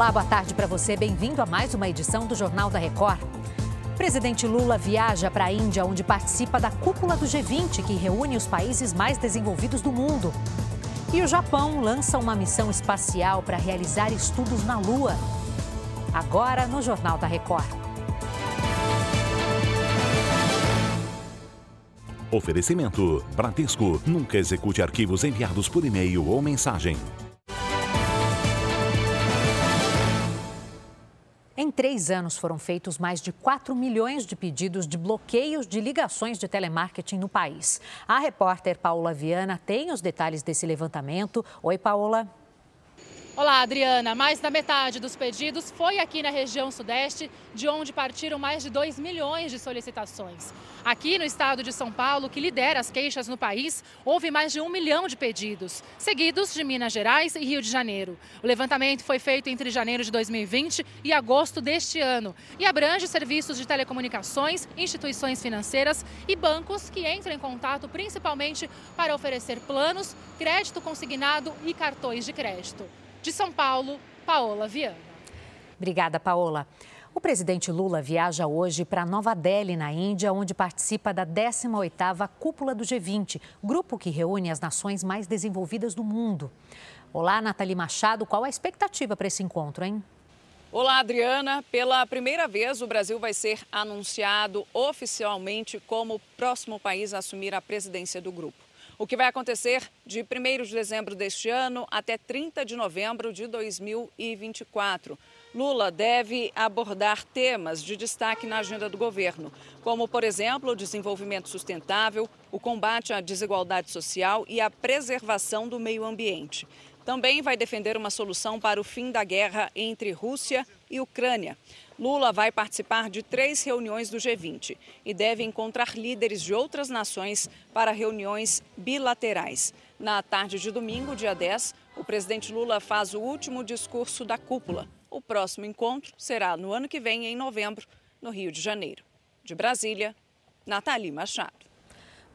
Olá, boa tarde para você. Bem-vindo a mais uma edição do Jornal da Record. Presidente Lula viaja para a Índia, onde participa da cúpula do G20, que reúne os países mais desenvolvidos do mundo. E o Japão lança uma missão espacial para realizar estudos na Lua. Agora no Jornal da Record. Oferecimento: Bradesco. Nunca execute arquivos enviados por e-mail ou mensagem. Em três anos foram feitos mais de 4 milhões de pedidos de bloqueios de ligações de telemarketing no país. A repórter Paula Viana tem os detalhes desse levantamento. Oi, Paula. Olá, Adriana. Mais da metade dos pedidos foi aqui na região sudeste, de onde partiram mais de 2 milhões de solicitações. Aqui no estado de São Paulo, que lidera as queixas no país, houve mais de um milhão de pedidos, seguidos de Minas Gerais e Rio de Janeiro. O levantamento foi feito entre janeiro de 2020 e agosto deste ano e abrange serviços de telecomunicações, instituições financeiras e bancos que entram em contato principalmente para oferecer planos, crédito consignado e cartões de crédito. De São Paulo, Paola Viana. Obrigada, Paola. O presidente Lula viaja hoje para Nova Delhi, na Índia, onde participa da 18ª Cúpula do G20, grupo que reúne as nações mais desenvolvidas do mundo. Olá, Nathalie Machado, qual a expectativa para esse encontro, hein? Olá, Adriana. Pela primeira vez, o Brasil vai ser anunciado oficialmente como o próximo país a assumir a presidência do grupo o que vai acontecer de 1 de dezembro deste ano até 30 de novembro de 2024. Lula deve abordar temas de destaque na agenda do governo, como, por exemplo, o desenvolvimento sustentável, o combate à desigualdade social e a preservação do meio ambiente. Também vai defender uma solução para o fim da guerra entre Rússia e Ucrânia. Lula vai participar de três reuniões do G20 e deve encontrar líderes de outras nações para reuniões bilaterais. Na tarde de domingo, dia 10, o presidente Lula faz o último discurso da cúpula. O próximo encontro será no ano que vem, em novembro, no Rio de Janeiro. De Brasília, Nathalie Machado.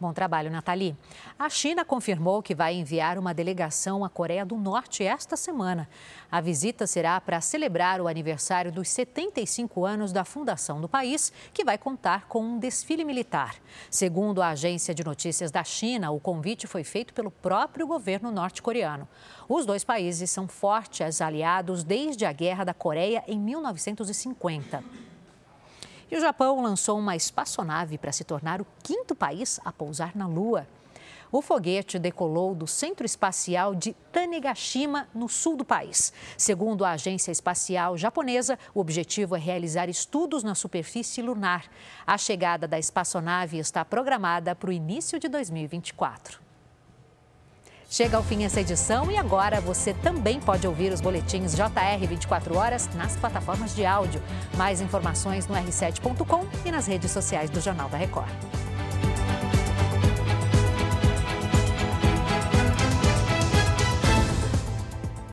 Bom trabalho, Nathalie. A China confirmou que vai enviar uma delegação à Coreia do Norte esta semana. A visita será para celebrar o aniversário dos 75 anos da fundação do país, que vai contar com um desfile militar. Segundo a agência de notícias da China, o convite foi feito pelo próprio governo norte-coreano. Os dois países são fortes aliados desde a Guerra da Coreia em 1950. E o Japão lançou uma espaçonave para se tornar o quinto país a pousar na Lua. O foguete decolou do Centro Espacial de Tanegashima, no sul do país. Segundo a Agência Espacial Japonesa, o objetivo é realizar estudos na superfície lunar. A chegada da espaçonave está programada para o início de 2024. Chega ao fim essa edição e agora você também pode ouvir os boletins JR 24 horas nas plataformas de áudio. Mais informações no r7.com e nas redes sociais do Jornal da Record.